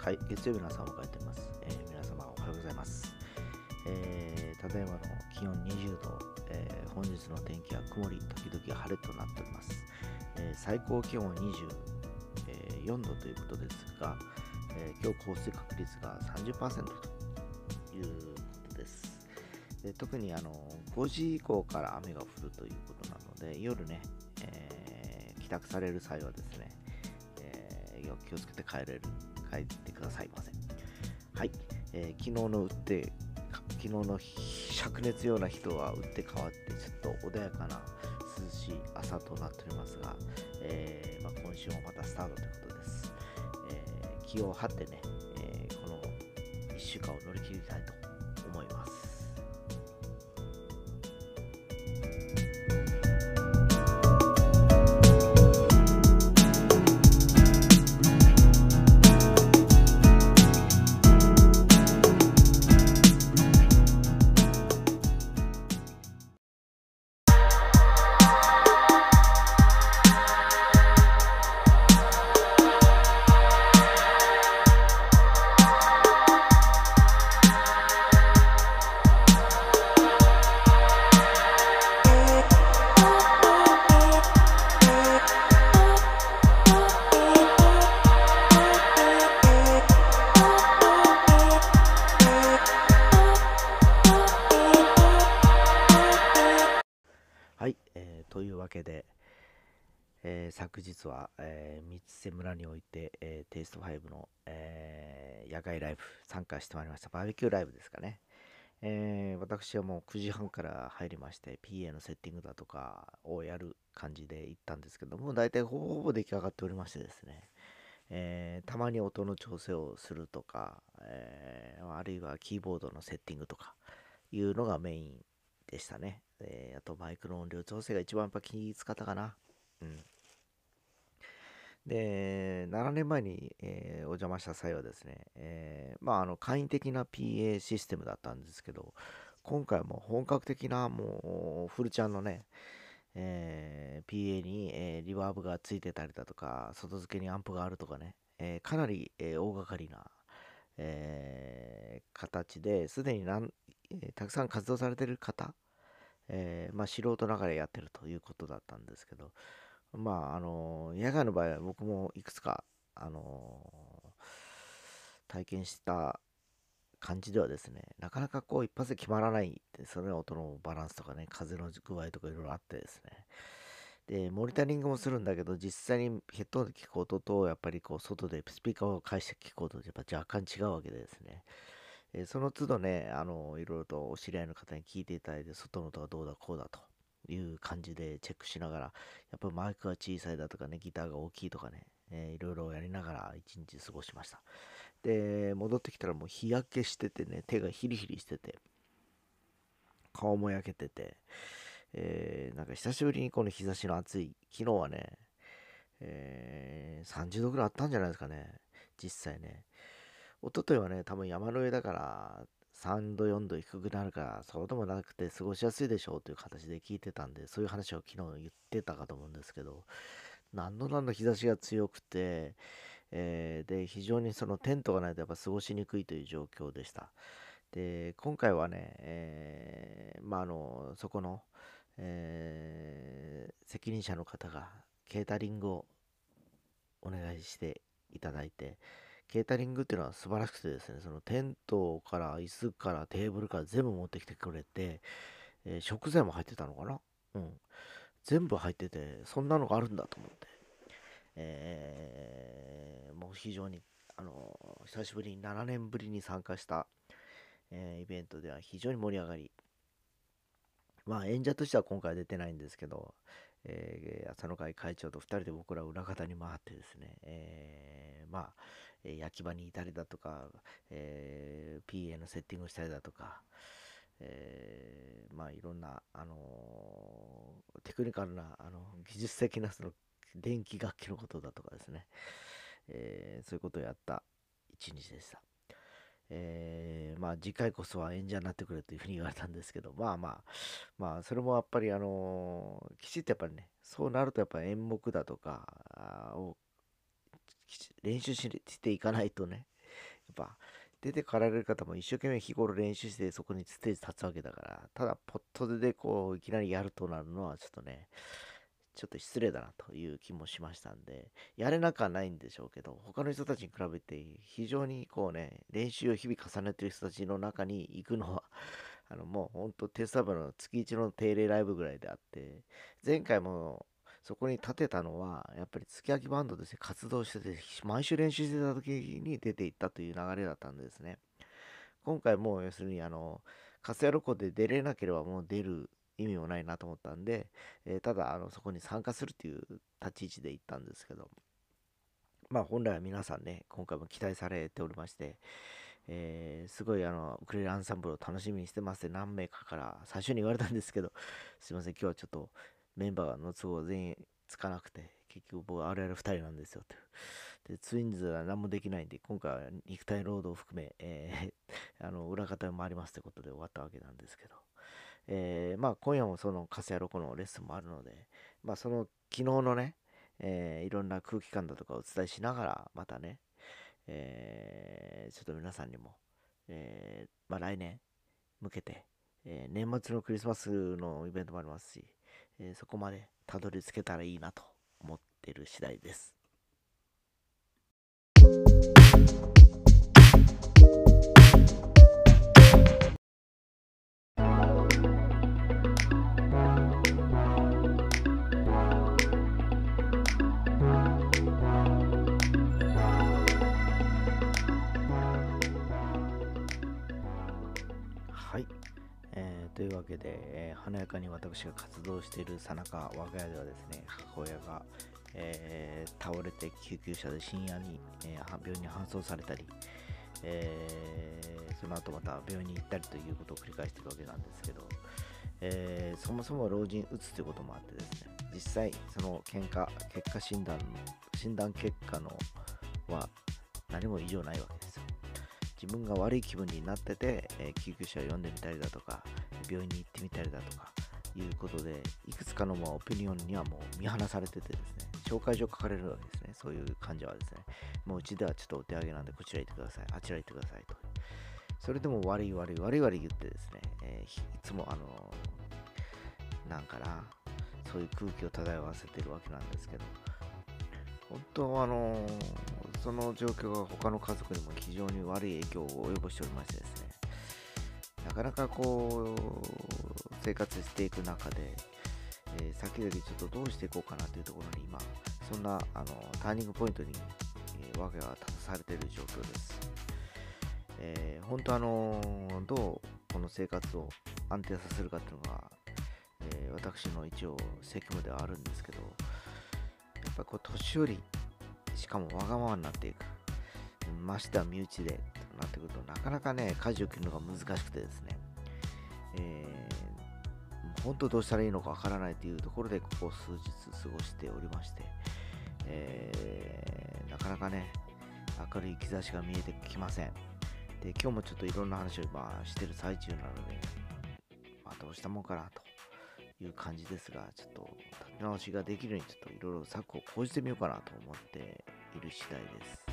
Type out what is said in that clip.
ーかい月曜日の朝を迎えています、えー皆様おはようございます、えーただいまの気温20度、えー本日の天気は曇り時々晴れとなっております、えー最高気温は24度ということですが、えー今日降水確率が30%ということです。で特にあの5時以降から雨が降るということなので夜ね、えー帰宅される際はですね、えー気をつけて帰れる。帰ってくださいませ。はい、えー昨日の打って昨日の灼熱ような人は打って変わってちょっと穏やかな涼しい朝となっておりますが、えーまあ、今週もまたスタートということです、えー気を張ってね、えーこの1週間を乗り切りたいとえー昨日は、えー三瀬村において、えーテイスト5の、えー野外ライブ参加してまいりました。バーベキューライブですかね。えー私はもう9時半から入りまして、PA のセッティングだとかをやる感じで行ったんですけども、大体ほぼほぼ出来上がっておりましてですね、えーたまに音の調整をするとか、えーあるいはキーボードのセッティングとかいうのがメインでしたね。えーあとマイクの音量調整が一番やっぱ気使ったかな。うん。で、7年前に、えーお邪魔した際はですね、えーまあ、あの、簡易的な PA システムだったんですけど、今回も本格的な、もう、フルちゃんのね、えー PA に、えリバーブがついてたりだとか、外付けにアンプがあるとかね、えかなり、え大掛かりな、え形ですでになん、えたくさん活動されてる方、えまあ、素人ながらやってるということだったんですけど、まあ、あの野外の場合は僕もいくつか、あの体験した感じではですね、なかなかこう一発で決まらないって、それの音のバランスとかね、風の具合とかいろいろあってですね。で、モニタリングもするんだけど、実際にヘッドホンで聞く音と、やっぱりこう、外でスピーカーを返して聞く音と、やっぱ若干違うわけでですね。えその都度ね、あの、いろいろとお知り合いの方に聞いていただいて、外の音がどうだこうだという感じでチェックしながら、やっぱマイクが小さいだとかね、ギターが大きいとかね、えーいろいろやりながら一日過ごしました。で、戻ってきたらもう日焼けしててね、手がヒリヒリしてて、顔も焼けてて、えーなんか久しぶりにこの日差しの暑い、昨日はね、えー30度ぐらいあったんじゃないですかね、実際ね。一昨日はね、多分山の上だから、3度、4度低くなるから、そうでもなくて過ごしやすいでしょうという形で聞いてたんで、そういう話を昨日言ってたかと思うんですけど、何度何度日差しが強くて、えーで、非常にそのテントがないとやっぱ過ごしにくいという状況でした。で、今回はね、えーまあ、あの、そこの、えー責任者の方がケータリングをお願いしていただいて、ケータリングっていうのは素晴らしくてですね、そのテントから椅子からテーブルから全部持ってきてくれて、えー食材も入ってたのかな？うん。全部入ってて、そんなのがあるんだと思って、えーもう非常に、あの久しぶりに7年ぶりに参加した、えーイベントでは非常に盛り上がり、まあ演者としては今回出てないんですけど、えー朝の会会長と2人で僕ら裏方に回ってですね、えーまあ、え焼き場にいたりだとか、えー PA のセッティングしたりだとか、えーまあいろんな、あのーテクニカルな、あの技術的なその電気楽器のことだとかですね、えーそういうことをやった一日でした。えーまあ次回こそは演者になってくれというふうに言われたんですけど、まあまあ、まあそれもやっぱりあのーきちっとやっぱりね、そうなるとやっぱり演目だとか、を練習していかないとね、やっぱ出てかられる方も一生懸命日頃練習してそこにステージ立つわけだから、ただポットでこういきなりやるとなるのはちょっとね、ちょっと失礼だなという気もしましたんで、やれなくはないんでしょうけど、他の人たちに比べて非常にこうね、練習を日々重ねてる人たちの中に行くのはあのもうほんとテスタブの月1の定例ライブぐらいであって、前回もそこに立てたのは、やっぱり月明バンドとして活動してて、毎週練習してた時に出ていったという流れだったんですね。今回も要するにあの、カスヤロコで出れなければもう出る意味もないなと思ったんで、えー、ただあのそこに参加するっていう立ち位置で行ったんですけど、まあ本来は皆さんね、今回も期待されておりまして、えー、すごいあの、ウクレレアンサンブルを楽しみにしてますって何名かから最初に言われたんですけど、すいません、今日はちょっとメンバーの都合全員つかなくて、結局僕はあれあれ2人なんですよって。で、ツインズは何もできないんで、今回は肉体労働を含め、えー、あの、裏方を回りますってことで終わったわけなんですけど。えー、まあ今夜もそのカスヤロコのレッスンもあるので、まあその昨日のね、えー、いろんな空気感だとかお伝えしながら、またね、えー、ちょっと皆さんにも、えー、まあ来年向けて、えー、年末のクリスマスのイベントもありますし、えそこまでたどり着けたらいいなと思ってる次第です。いうわけで、えー、華やかに私が活動しているさなか、我が家ではですね、母親が、えー、倒れて救急車で深夜に、えー、病院に搬送されたり、えその後また病院に行ったりということを繰り返しているわけなんですけど、えそもそも老人うつということもあってですね、実際、その喧嘩、結果診断の、診断結果のは何も異常ないわけですよ。自分が悪い気分になってて、え救急車を呼んでみたりだとか、病院に行ってみたりだとかいうことで、いくつかのまあオピニオンにはもう見放されててですね、紹介状書かれるわけですね。そういう患者はですね、もううちではちょっとお手上げなんでこちら行ってください、あちら行ってくださいと。それでも悪い悪い悪い悪い言ってですね、えー、いつもあのー、なんかな、そういう空気を漂わせてるわけなんですけど、本当はあのー、その状況が他の家族にも非常に悪い影響を及ぼしておりましてですね、なかなかこう、生活していく中で、えー、先々ちょっとどうしていこうかなというところに今、そんなあのターニングポイントに、えー、我が家は立たされている状況です。えー、本当あのどうこの生活を安定させるかっていうのが、えー、私の一応責務ではあるんですけど、やっぱこう年寄り、しかもわがままになっていく。ましては身内でなってくると、なかなかね、舵を切るのが難しくてですね、えー、本当どうしたらいいのかわからないというところで、ここ数日過ごしておりまして、えー、なかなかね、明るい兆しが見えてきません。で、今日もちょっといろんな話を今してる最中なので、まあ、どうしたもんかなという感じですが、ちょっと立て直しができるようにちょっといろいろ策を講じてみようかなと思っている次第です。